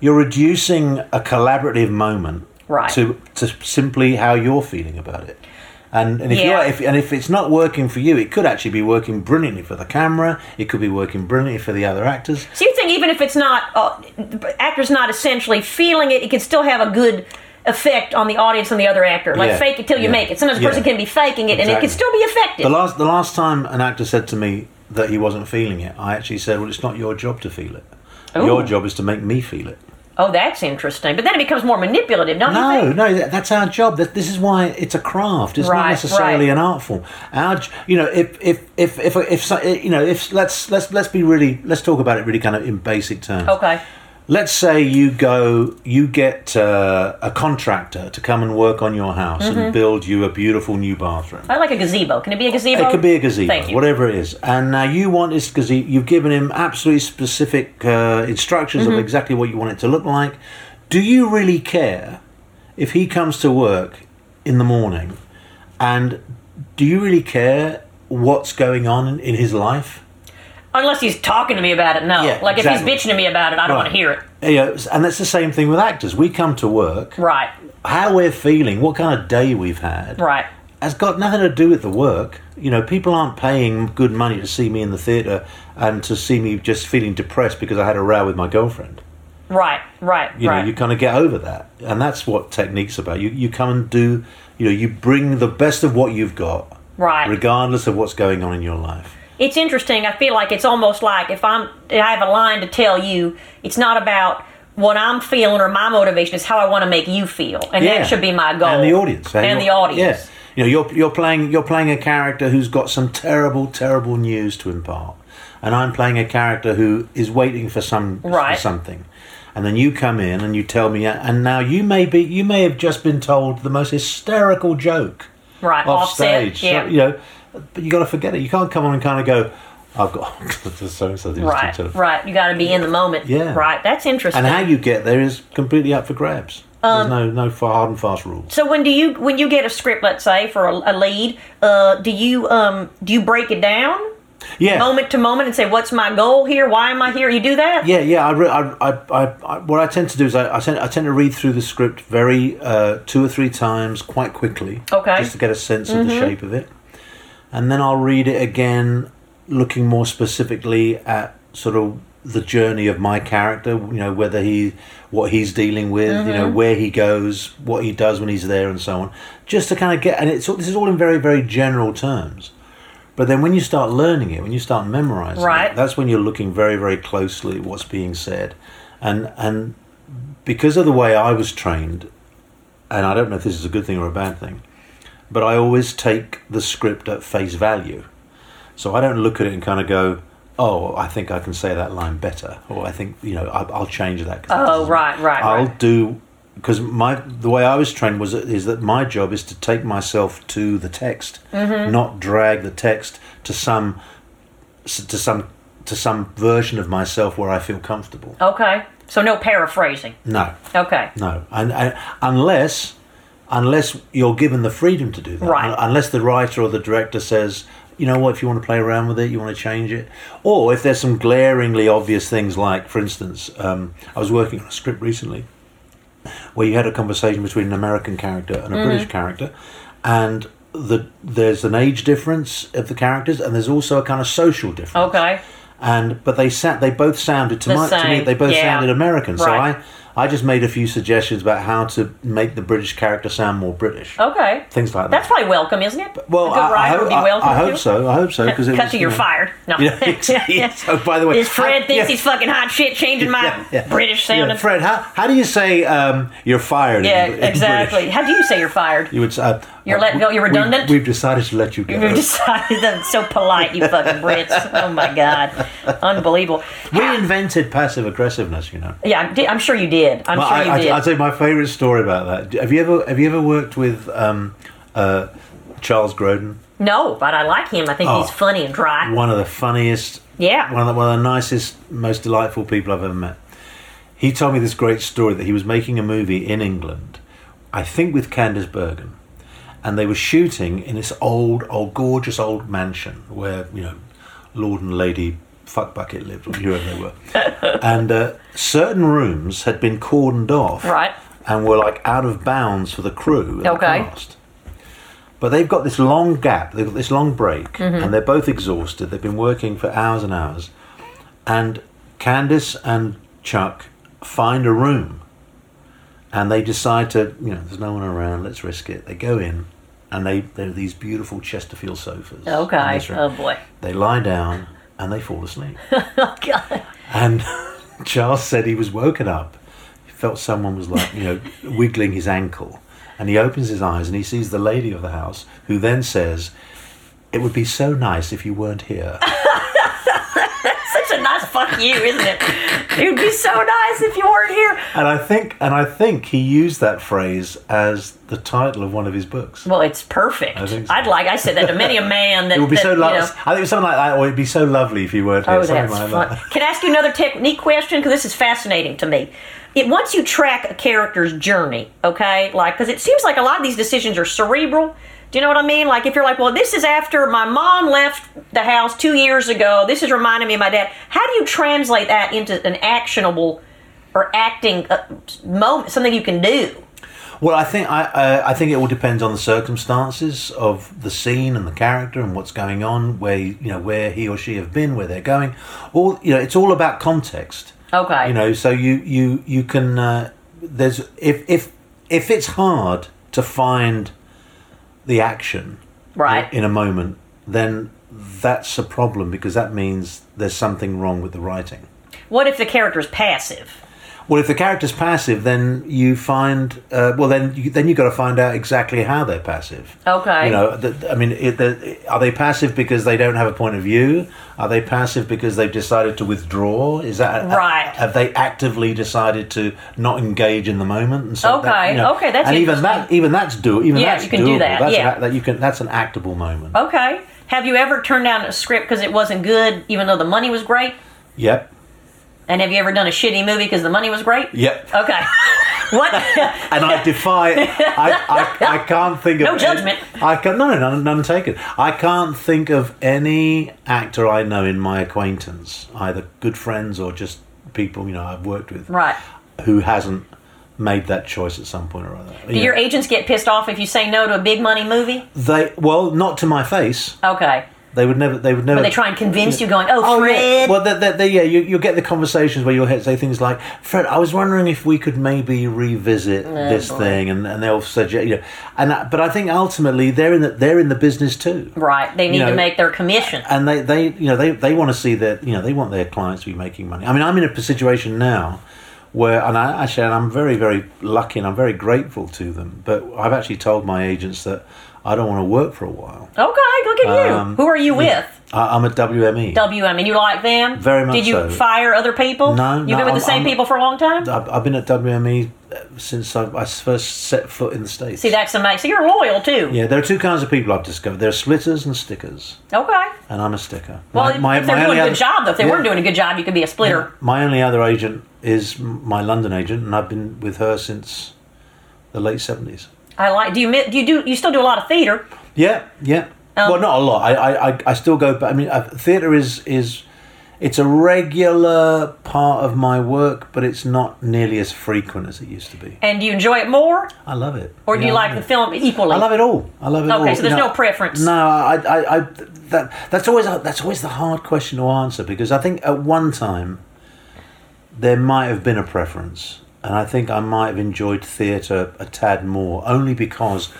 you're reducing a collaborative moment Right. to to simply how you're feeling about it. And, and if Yeah. you're if, and if it's not working for you, it could actually be working brilliantly for the camera. It could be working brilliantly for the other actors. So you think even if it's not, uh, the actor's not essentially feeling it, it can still have a good effect on the audience and the other actor. Like Yeah, fake it till you yeah, make it. Sometimes a person can be faking it and it can still be effective. The last the last time an actor said to me that he wasn't feeling it, I actually said, "Well, it's not your job to feel it. Your job is to make me feel it." oh, that's interesting. But then it becomes more manipulative, don't you No, think? no, that- that's our job. That this is why it's a craft. It's Right, not necessarily right. an art form. Our, you know, if if if if, if, so- you know, if let's let's let's be really let's talk about it really kind of in basic terms. Okay. Let's say you go, you get uh, a contractor to come and work on your house Mm-hmm. and build you a beautiful new bathroom. I like a gazebo. Can it be a gazebo? It could be a gazebo, Thank you. whatever it is. And now you want this gazebo. You've given him absolutely specific uh, instructions Mm-hmm. of exactly what you want it to look like. Do you really care if he comes to work in the morning? And do you really care what's going on in his life? Unless he's talking to me about it, no. Yeah, like exactly. if he's bitching to me about it, I don't want to hear it. Know, and that's the same thing with actors. We come to work, Right, how we're feeling, what kind of day we've had, right. has got nothing to do with the work. You know, people aren't paying good money to see me in the theatre and to see me just feeling depressed because I had a row with my girlfriend. Right, right, You right. know, you kind of get over that, and that's what technique's about. You you come and do, you know, you bring the best of what you've got, right. regardless of what's going on in your life. It's interesting. I feel like it's almost like if I'm, I have a line to tell you, it's not about what I'm feeling or my motivation. It's how I want to make you feel, and Yeah. that should be my goal. And the audience, and you're- the audience. Yeah, you know, you're you're playing you're playing a character who's got some terrible, terrible news to impart, and I'm playing a character who is waiting for some Right. for something, and then you come in and you tell me, and now you may be you may have just been told the most hysterical joke Right, off stage, yeah. So, you know, but you got to forget it. You can't come on and kind of go, I've got so and so. Right, right. You got to be in the moment. Yeah. Right. That's interesting. And how you get there is completely up for grabs. Um, There's no no hard and fast rules. So when do you when you get a script, let's say for a, a lead, uh, do you um, do you break it down Yeah, moment to moment and say what's my goal here? Why am I here? You do that? Yeah, yeah. I, re- I, I, I, I, what I tend to do is I, I, tend, I tend to read through the script very uh, two or three times quite quickly, Okay. Mm-hmm. just to get a sense of the shape of it, and then I'll read it again, looking more specifically at sort of the journey of my character. You know, whether he, what he's dealing with, you Mm-hmm. know, where he goes, what he does when he's there, and so on, just to kind of get. And it's all- this is all in very very general terms. But then when you start learning it, when you start memorizing Right. it, that's when you're looking very, very closely at what's being said. And and because of the way I was trained, and I don't know if this is a good thing or a bad thing, but I always take the script at face value. So I don't look at it and kind of go, "Oh, I think I can say that line better," or "I think you know I, I'll change that." that Oh, doesn't-" right, right, I'll right. do because my the way I was trained was is that my job is to take myself to the text, Mm-hmm. not drag the text to some to some to some version of myself where I feel comfortable. Okay. So no paraphrasing. No, Okay. no, and, and unless unless you're given the freedom to do that, Right. Unless the writer or the director says. You know what? If you want to play around with it, you want to change it, or if there's some glaringly obvious things, like, for instance, um, I was working on a script recently where you had a conversation between an American character and a Mm-hmm. British character, and the there's an age difference of the characters, and there's also a kind of social difference. Okay. And but they sat, they both sounded to, The my, to me, they both yeah. sounded American. So I I just made a few suggestions about how to make the British character sound more British. Okay. Things like that. That's probably welcome, isn't it? well, I, I hope, would be I- welcome. I hope so. I hope so because Cut was, to you you're know- fired. No. Yeah. So, by the way, Is Fred how- thinks yeah. he's fucking hot shit changing my Yeah, yeah. British Yeah, sounding? Fred, how, how do you say um, you're fired? in- Yeah, in exactly. British? How do you say you're fired? You would say uh, You're let go- you're we- redundant? We've, decided to let you go. You've decided so polite, you fucking Brits. Oh my god, unbelievable. we invented passive aggressiveness, you know. Yeah, I'm, sure you did. I'm Well, sure you I, did. I'll tell you my favourite story about that. Have you ever have you ever worked with um, uh, Charles Grodin? no, but I like him. I think Oh. he's funny and dry. One of the funniest, Yeah. one of the, one of the nicest, most delightful people I've ever met. He told me this great story that he was making a movie in England, I think with Candice Bergen, and they were shooting in this old, old, gorgeous old mansion where you know, Lord and Lady Fuckbucket lived, or whoever they were, and uh, certain rooms had been cordoned off, Right. and were like out of bounds for the crew and Okay. the cast. But they've got this long gap, they've got this long break, Mm-hmm. and they're both exhausted. They've been working for hours and hours. And Candice and Chuck find a room and they decide to, you know, there's no one around, let's risk it. They go in and they, there are these beautiful Chesterfield sofas. Okay. Oh boy. They lie down and they fall asleep. Oh god. And Charles said he was woken up. He felt someone was like, you know, wiggling his ankle. And he opens his eyes and he sees the lady of the house, who then says, It would be so nice if you weren't here. Such a nice fuck you, isn't it? It would be so nice if you weren't here. And I think, and I think he used that phrase as the title of one of his books. Well, it's perfect. I think so. I'd like. I said that to many a man. That It would be that, so you lovely. know- I think it's something like that, or it'd be so lovely if you weren't oh, here. Oh, something that's like fun. that. Can I ask you another technique question? Because this is fascinating to me. It once you track a character's journey, okay, like because it seems like a lot of these decisions are cerebral. Do you know what I mean? Like if you're like, well, this is after my mom left the house two years ago. This is reminding me of my dad. How do you translate that into an actionable or acting uh, moment, something you can do? Well, I think I uh, I think it all depends on the circumstances of the scene and the character and what's going on, where you know where he or she have been, where they're going. All you know, it's all about context. Okay. You know, so you you you can uh, there's if if if it's hard to find the action Right. in a moment, then that's a problem because that means there's something wrong with the writing. What if the character's passive? Well, if the character's passive, then you find uh, well, then you, then you got to find out exactly how they're passive. Okay. You know, the, I mean, it, the, are they passive because they don't have a point of view? Are they passive because they've decided to withdraw? Is that Right. Have they actively decided to not engage in the moment? And so that, Okay, you know, okay, that's and even that even that's do even Yeah, that's you can do that, That's yeah. an, that you can that's an actable moment. Okay. Have you ever turned down a script because it wasn't good, even though the money was great? Yep. And have you ever done a shitty movie because the money was great? Yep. Okay. what? and I defy. I, I, I can't think of No any- judgment. I can no, none, none taken. I can't think of any actor I know in my acquaintance, either good friends or just people you know I've worked with, right. who hasn't made that choice at some point or other. Do your agents get pissed off if you say no to a big money movie? they well, not to my face. Okay. They would never. They would never. But they try and convince you, going, "Oh, Oh Fred." yeah. Well, they, they, they, yeah, you you get the conversations where you'll say things like, "Fred, I was wondering if we could maybe revisit oh, this boy. thing," and, and they'll suggest, you know, and that- but I think ultimately they're in the they're in the business too, Right. They need know, to make their commission. and they they you know they they want to see that you know they want their clients to be making money. I mean, I'm in a situation now where, and I actually, and I'm very very lucky, and I'm very grateful to them. But I've actually told my agents that I don't want to work for a while. Okay, look at you. Um, Who are you with? I, I'm at WME. WME, and you like them? Very much Did you so. fire other people? No, You've no, been with the same I'm- people for a long time? I've, I've been at WME since I, I first set foot in the States. See, that's amazing. So you're loyal, too. yeah, there are two kinds of people I've discovered. There are splitters and stickers, Okay. and I'm a sticker. Well, My- if- my- if they're doing a good other- job, though, if they Yeah. weren't doing a good job, you could be a splitter. My only other agent is my London agent, and I've been with her since the late 70s. I like. Do you do you do you still do a lot of theater? Yeah, yeah. Um, well, not a lot. I, I, I, still go. But I mean, uh, theatre is is it's a regular part of my work, but it's not nearly as frequent as it used to be. And do you enjoy it more, I love it. or do Yeah, you like the film equally? I love it all. I love it all. Okay, so there's You know, no preference. No, I, I, I, that that's always a, that's always the hard question to answer because I think at one time there might have been a preference, and I think I might have enjoyed theatre a tad more, only because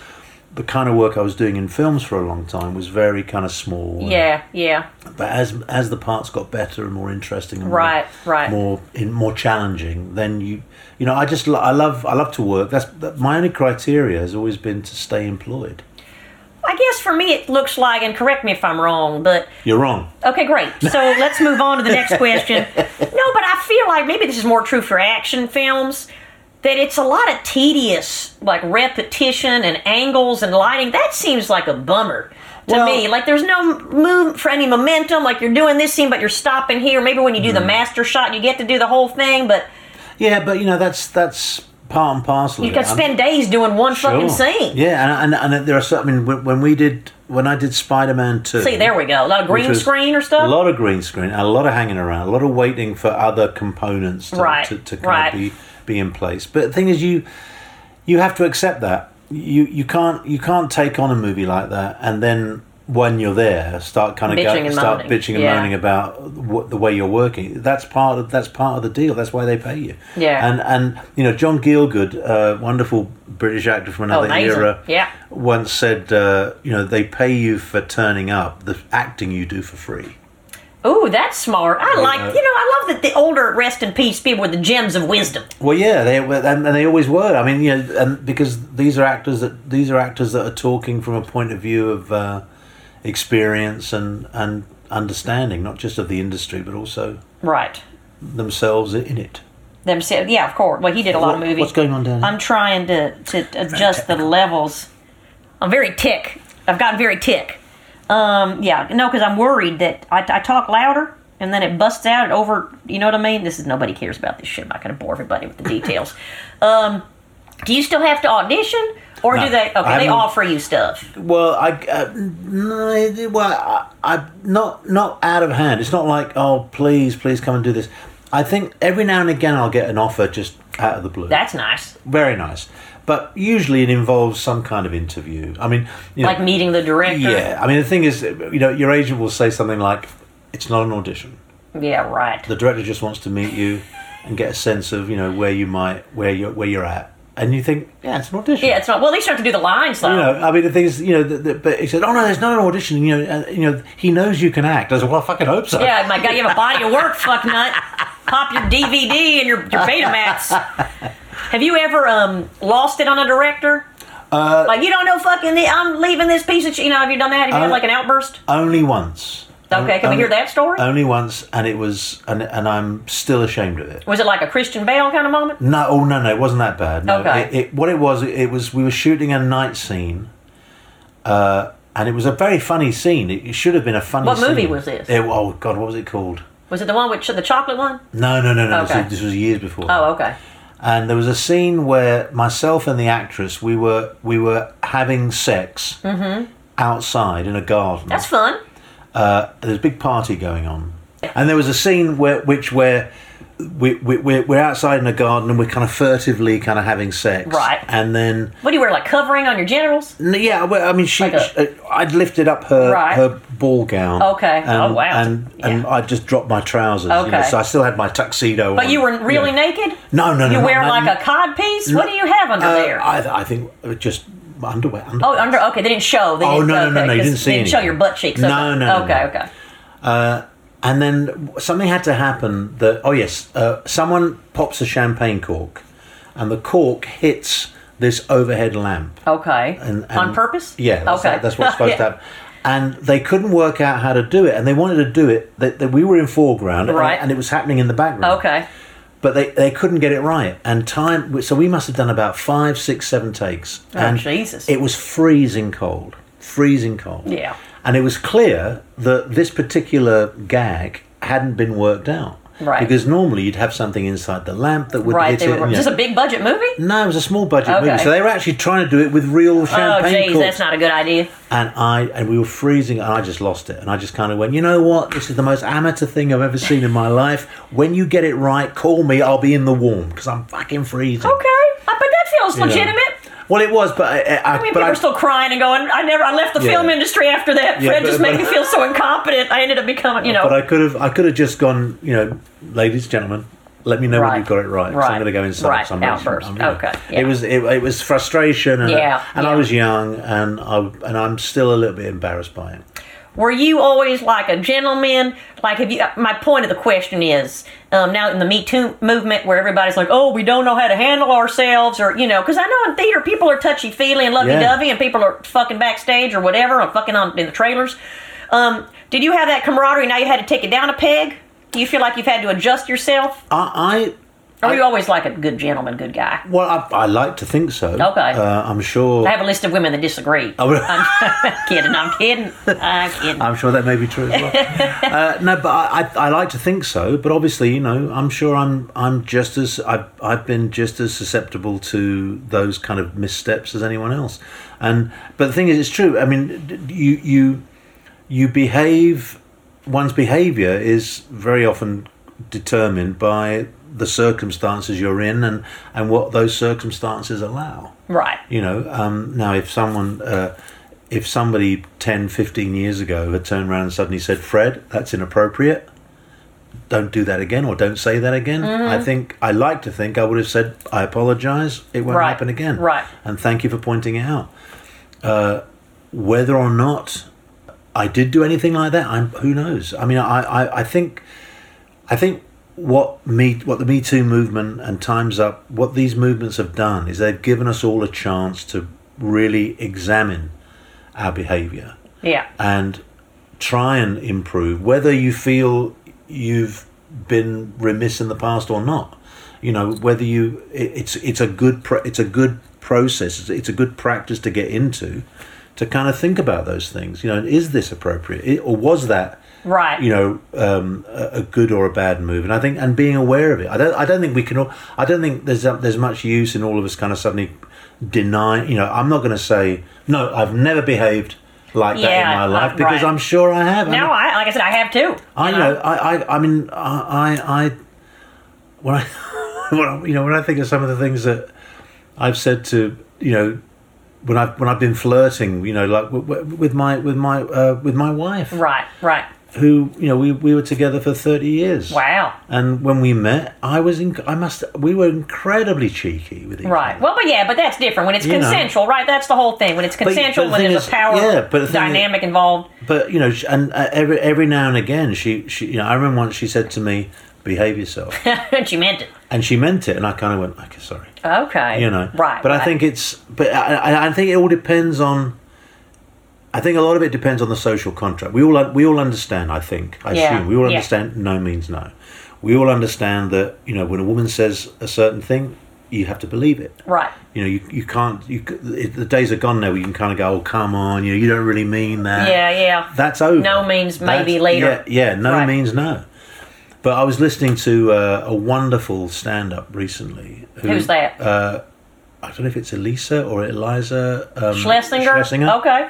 the kind of work I was doing in films for a long time was very kind of small. Yeah, yeah. But as as the parts got better and more interesting and Right, more, right. more in more challenging, then you you know I just I love I love to work. That's that, my only criteria has always been to stay employed. I guess for me it looks like, and correct me if I'm wrong, but You're wrong. okay, great. So let's move on to the next question. No, but I feel like maybe this is more true for action films. That it's a lot of tedious, like repetition and angles and lighting. That seems like a bummer to Well- me. Like there's no move for any momentum. Like you're doing this scene, but you're stopping here. Maybe when you do the Hmm. master shot, you get to do the whole thing, but Yeah, but you know that's that's part and parcel. you of could it. I'm- spend days doing one fucking scene. Yeah, and, and and there are certain. I mean, when, when we did when I did Spider Man two. See, there we go. A lot of green screen or stuff. A lot of green screen, and a lot of hanging around, a lot of waiting for other components to, Right, to, to kind right. of be be in place. But the thing is, you you have to accept that you you can't you can't take on a movie like that and then when you're there start kind of Bitching go, and start moaning. bitching and Yeah. moaning about what, the way you're working. That's part of that's part of the deal. That's why they pay you. Yeah. And and you know John Gielgud, uh, wonderful British actor from another Oh, era, Yeah. once said, uh, you know, they pay you for turning up. The acting you do for free. Oh, that's smart. I like, you know, I love that the older rest in peace people with the gems of wisdom. Well, yeah, they were, and, and they always were. I mean, you know, and because these are actors that these are actors that are talking from a point of view of uh, experience and and understanding, not just of the industry, but also Right. themselves in it. Themselves. Yeah, of course. Well, he did a lot of movies. What's going on down here? I'm trying to, to adjust the levels. I'm very tick. I've gotten very tick. Um, yeah, no, because I'm worried that I, I talk louder and then it busts out over. You know what I mean? This is nobody cares about this shit. I'm not going to bore everybody with the details. um, do you still have to audition, or No, do they? Okay, they offer you stuff. Well, I uh, no, well, I, I not not out of hand. It's not like oh, please, please come and do this. I think every now and again I'll get an offer just out of the blue. That's nice. very nice, but usually it involves some kind of interview. I mean, you know, Like meeting the director. yeah. I mean, the thing is, you know, your agent will say something like, "It's not an audition. Yeah. Right. The director just wants to meet you and get a sense of you know where you might where you where you're at." And you think, yeah, it's an audition. Yeah. It's not. Well, at least you have to do the lines though. You know, I mean, the thing is, you know, the, the, but he said, "Oh no, there's not an audition." You know, uh, you know, he knows you can act. I said, "Well, I fucking hope so." Yeah, my God, you have a body of work, fuck nut. Pop your DVD and your, your Betamax. Have you ever um, lost it on a director? Uh, like you don't know fucking the, I'm leaving this piece of shit. You know, have you done that? Have you had Uh, like an outburst? Only once. Okay, can we hear that story? Only once, and it was, and, and I'm still ashamed of it. Was it like a Christian Bale kind of moment? No, oh no, no, it wasn't that bad. No, Okay. it, it, what it was, it was we were shooting a night scene, uh, and it was a very funny scene. It, it should have been a funny. What movie scene. was this? It- oh God, what was it called? Was it the one with ch- the chocolate one? No, no, no, no. Okay. This, this was years before. Oh, okay. and there was a scene where myself and the actress we were we were having sex outside in a garden. Mm-hmm. That's fun. Uh, there's a big party going on, and there was a scene where which where we, we we're, we're outside in a garden and we're kind of furtively kind of having sex, Right. And then What do you wear, like covering on your genitals? n- yeah, well, I mean, she, Like a- sh- uh, I'd lifted up her Right. her ball gown. Okay. And, Oh, wow. And and Yeah. I just dropped my trousers. You know, Okay. so I still had my tuxedo. But on, you were really know. naked? No, no, no. You no, wear no, like a cod piece? What do you have under Uh, there? I, I think uh, just underwear. underwear. oh, under. Okay, they didn't show. They Oh, didn't, no, no, okay, no, no, you 'cause didn't see They didn't show your butt cheeks. No, okay. no, no, Okay, no. okay. And then something had to happen that, oh yes, uh, someone pops a champagne cork and the cork hits this overhead lamp. Okay. And, and- On purpose? Yeah, that's, okay. that's what's supposed Yeah. to happen. And they couldn't work out how to do it, and they wanted to do it. That that we were in foreground, and- Right. and, it was happening in the background. Okay. But they, they couldn't get it right. And time, so we must have done about five, six, seven takes. Oh, and Jesus. It was freezing cold, freezing cold. Yeah. And it was clear that this particular gag hadn't been worked out. Right. Because normally you'd have something inside the lamp that would Right. hit They it. were, this a big budget movie? no, it was a small budget Okay. movie. So they were actually trying to do it with real Oh, champagne jeez, corks. that's not a good idea. And I and we were freezing, and I just lost it. And I just kind of went, you know what? This is the most amateur thing I've ever seen in my life. When you get it right, call me. I'll be in the warm because I'm fucking freezing. Okay. I bet that feels You know. Well, it was, but I, I, I mean, but people I, are still crying and going, I never, I left the Yeah. film industry after that. Yeah, Fred but- just made but- me feel so incompetent. I ended up becoming, you uh, know. but I could have, I could have just gone, you know, ladies, gentlemen, let me know Right. when you've got it right. Right. I'm going to go inside. Right. So I'm Outburst. I'm, you know, Okay. Yeah. It was, it, it was frustration, and, Yeah, and I was young, and I, and I'm still a little bit embarrassed by it. Were you always like a gentleman? Like, have you? My point of the question is, um, now in the Me Too movement, where everybody's like, "Oh, we don't know how to handle ourselves," or you know, because I know in theater people are touchy feely and lovey dovey, and people are fucking backstage or whatever, or fucking on in the trailers. Um, did you have that camaraderie? Now you had to take it down a peg. Do you feel like you've had to adjust yourself? I, are you always like a good gentleman, good guy? Well, I, I like to think so. Okay. Uh, I'm sure. I have a list of women that disagree. Would- I'm kidding. I'm kidding. I'm kidding. I'm sure that may be true as well. uh, no, but I, I, I like to think so. But obviously, you know, I'm sure I'm I'm just as I've I've been just as susceptible to those kind of missteps as anyone else. And but the thing is, it's true. I mean, you you you behave. One's behaviour is very often determined by the circumstances you're in and and what those circumstances allow right. you know um, now if someone uh, if somebody 10 15 years ago had turned around and suddenly said fred that's inappropriate don't do that again or don't say that again Mm-hmm. i think i like to think i would have said i apologize it won't Right. happen again Right. and thank you for pointing it out uh, whether or not i did do anything like that i'm who knows i mean i i, I think I think what me what the Me Too movement and Times Up what these movements have done is they've given us all a chance to really examine our behaviour Yeah. and try and improve, whether you feel you've been remiss in the past or not. You know, whether you it, it's it's a good pro, it's a good process. It's, it's a good practice to get into, to kind of think about those things. You know, is this appropriate, it, or was that Right. you know um, a, a good or a bad move and i think and being aware of it i don't i don't think we can all i don't think there's a, there's much use in all of us kind of suddenly deny you know i'm not going to say no i've never behaved like that in my life uh, because right. i'm sure i have No, I, I like I said, I have too. I know i i, I mean I, I i when i when I, you know when i think of some of the things that i've said to you know when I've when I've been flirting, you know, like w- w- with my with my uh, with my wife, Right, right. Who you know we, we were together for 30 years Wow. and when we met i was in i must we were incredibly cheeky with each other. Right. other Well, but yeah, but that's different when it's You know. consensual, right? That's the whole thing. When it's but consensual, the when there's is- a power yeah, but the thing is- dynamic involved. but you know and uh, every every now and again she she you know i remember once she said to me behave yourself and she meant it. and she meant it and i kind of went okay sorry Okay. you know Right. but i think it's but I- I think it all depends on I think a lot of it depends on the social contract. We all we all understand. I think. I Yeah, assume we all yeah. understand. No means no. We all understand that you know when a woman says a certain thing, you have to believe it. Right. You know, you, you can't. You the days are gone now. Where you can kind of go, "Oh, come on," you know, you don't really mean that. Yeah, yeah. That's over. No means maybe That's- later. Yeah, yeah no Right. means no. But I was listening to uh, a wonderful stand-up recently. who- Who's that? Uh, I don't know if it's Elisa or Eliza um, Schlesinger? Schlesinger Okay.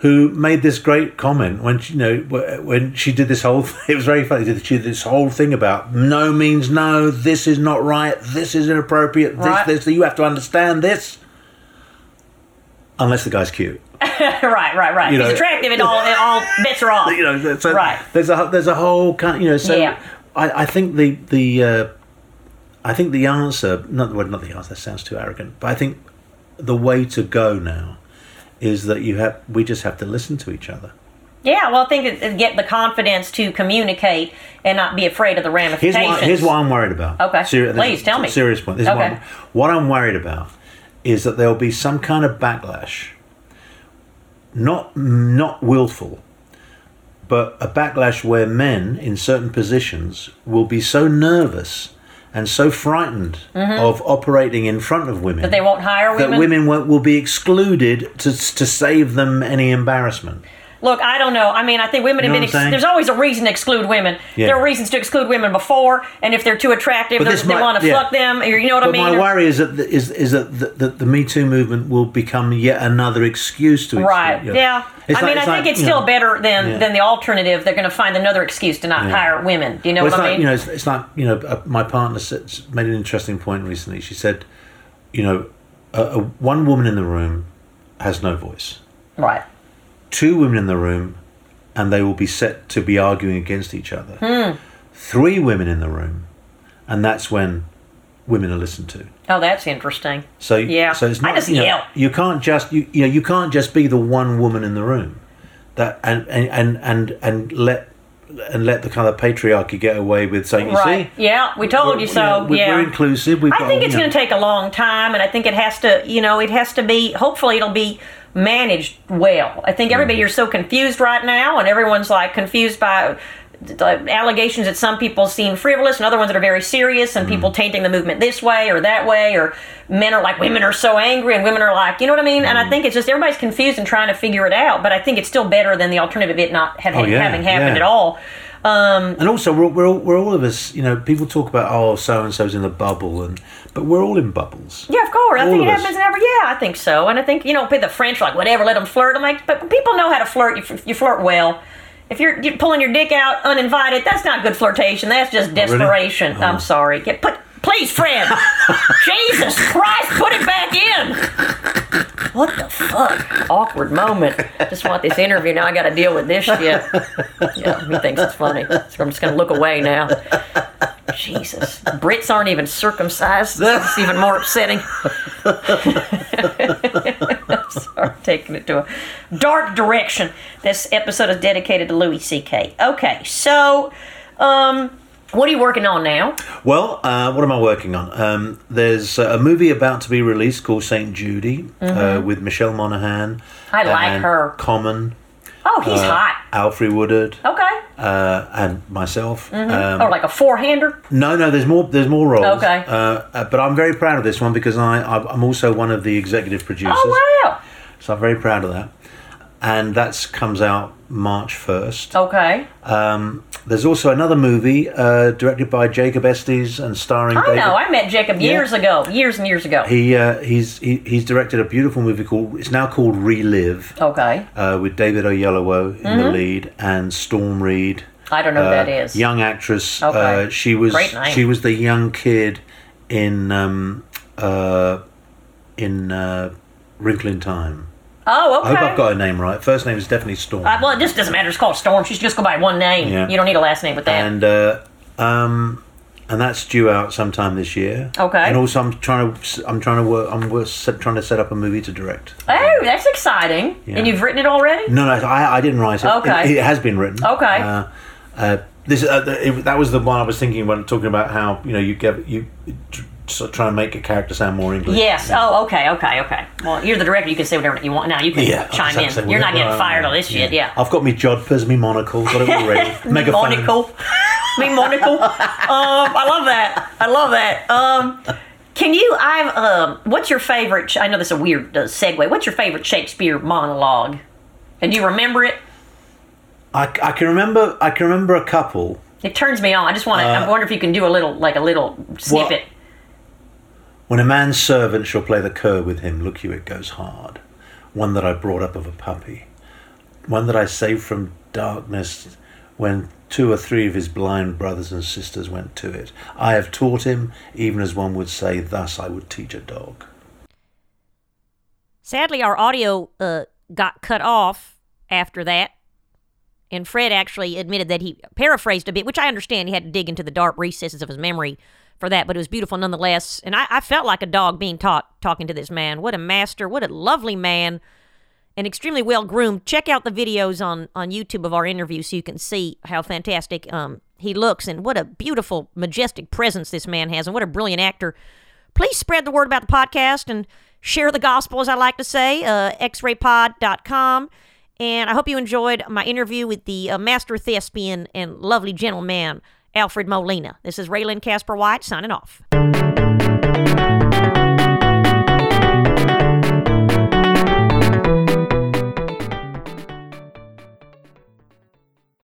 Who made this great comment when she, you know when she did this whole it was very funny she did this whole thing about no means no this is not right this is inappropriate this Right. this you have to understand this unless the guy's cute right, right, right. You He's know- attractive and all, and all bets are off. you know so Right. there's a there's a whole kind you know so Yeah. I, I think the the uh, I think the answer not the well, not the answer that sounds too arrogant but I think the way to go now is that you have we just have to listen to each other Yeah, well, I think it, it get the confidence to communicate and not be afraid of the Here's ramifications. what, here's what I'm worried about. Okay. Seri- Please, tell me. Serious point. This is what, Okay. I'm, what I'm worried about is that there will be some kind of backlash, not not willful, but a backlash where men in certain positions will be so nervous and so frightened of operating in front of women Mm-hmm. that they won't hire women. that women. women will, will be excluded to to save them any embarrassment. Look, I don't know. I mean, I think women You have been. Ex- there's always a reason to exclude women. Yeah. There are reasons to exclude women before, and if they're too attractive, they might- want to yeah. fuck them. Or, you know what But I mean? my worry is that the, is is that the, the, the Me Too movement will become yet another excuse to exclude- Right. Yeah. I like- mean, I think like, it's still know, better than than the alternative. They're going to find another excuse to not hire women. Do you know Well, what I like mean? you know, it's, it's like you know, uh, my partner made an interesting point recently. She said, you know, a, one woman in the room has no voice. right. Two women in the room, and they will be set to be arguing against each other. Hmm. Three women in the room, and that's when women are listened to. Oh, that's interesting. So Yeah. so it's I not just you know, yell. you can't just you, you know you can't just be the one woman in the room that and and and and, let and let the kind of patriarchy get away with saying you Right. see Yeah, we told you so. know, we're, yeah. we're inclusive. We've I got, think it's you know, going to take a long time, and I think it has to, you know, it has to be. Hopefully, it'll be managed well. I think Mm-hmm. everybody are so confused right now, and everyone's like confused by the allegations that some people seem frivolous and other ones that are very serious, and Mm-hmm. people tainting the movement this way or that way, or men are like women are so angry, and women are like, you know what I mean? And Mm-hmm. I think it's just everybody's confused and trying to figure it out. But I think it's still better than the alternative of it not have, Oh, yeah, having happened yeah. at all. Um, and also we're, we're all we're all of us. You know, people talk about oh so and so's in the bubble, and but we're all in bubbles. Yeah, of course. I think it us. happens in every. Yeah, I think so. And I think you know, the French like whatever, let them flirt. I'm like, but people know how to flirt. You, you flirt well. If you're, you're pulling your dick out uninvited, that's not good flirtation. That's just oh, desperation. Oh. I'm sorry. Get put, please, Fred. Jesus Christ, put it back in. What the fuck? Awkward moment. Just want this interview. Now I got to deal with this shit. Yeah, he thinks it's funny. So I'm just gonna look away now. Jesus, Brits aren't even circumcised. It's even more upsetting. Sorry, taking it to a dark direction. This episode is dedicated to Louis C.K. Okay, so, um, what are you working on now? Well, uh, what am I working on? Um, there's a movie about to be released called Saint Judy uh, with Michelle Monaghan. Mm-hmm. I like her. Common. Oh, he's uh, hot. Alfre Woodard, Okay. uh, and myself. Um, or like a four-hander. no, no, there's more. There's more roles. Okay. Uh, uh, but I'm very proud of this one because I I- I'm also one of the executive producers. Oh wow. So I'm very proud of that. And that comes out March 1st. Okay. Um, there's also another movie uh, directed by Jacob Estes and starring I David. know. I met Jacob years ago. Years and years ago. He uh, he's he, he's directed a beautiful movie called it's now called Relive okay. uh, with David Oyelowo in the lead and Storm Reed. I don't know who uh, Mm-hmm. that is. Young actress. Okay. Uh, she was she was the young kid in um, uh, in uh, Wrinkle Time. Oh, okay. I hope I've got her name right. First name is definitely Storm. Uh, well, it just doesn't matter. It's called Storm. She's just go by one name. Yeah. You don't need a last name with that. and uh, um, and that's due out sometime this year. Okay. And also, I'm trying to I'm trying to work I'm trying to set up a movie to direct. oh, that's exciting. Yeah. And you've written it already? No, no, I, I didn't write it. Okay. It, it has been written. Okay. Uh, uh, this uh, it, that was the one I was thinking when talking about how you know you get you so try and make a character sound more English. Yes. Oh, okay, okay, okay. Well, you're the director. You can say whatever you want. Now you can Yeah, chime in. You're not getting fired on this shit. Yeah. I've got me jodhpurs, me monocle, got it all ready. Megaphone. monocle. Me monocle. um, I love that. I love that. Um, can you? I've. Um, what's your favorite? I know this is a weird uh, segue. What's your favorite Shakespeare monologue? And do you remember it? I, I can remember. I can remember a couple. It turns me on. I just want to. I wonder if you can do a little, like a little snippet. When a man's servant shall play the cur with him, look you, it goes hard. One that I brought up of a puppy. One that I saved from darkness when two or three of his blind brothers and sisters went to it. I have taught him, even as one would say, thus I would teach a dog. Sadly, our audio uh, got cut off after that. And Fred actually admitted that he paraphrased a bit, which I understand. He had to dig into the dark recesses of his memory for that, but it was beautiful nonetheless. And I, I felt like a dog being taught talking to this man. What a master! What a lovely man! And extremely well groomed. Check out the videos on on YouTube of our interview so you can see how fantastic um, he looks and what a beautiful, majestic presence this man has, and what a brilliant actor. Please spread the word about the podcast and share the gospel, as I like to say. Uh, xraypod.com. And I hope you enjoyed my interview with the uh, master thespian and lovely gentleman, Alfred Molina. This is Raylan Casper White signing off.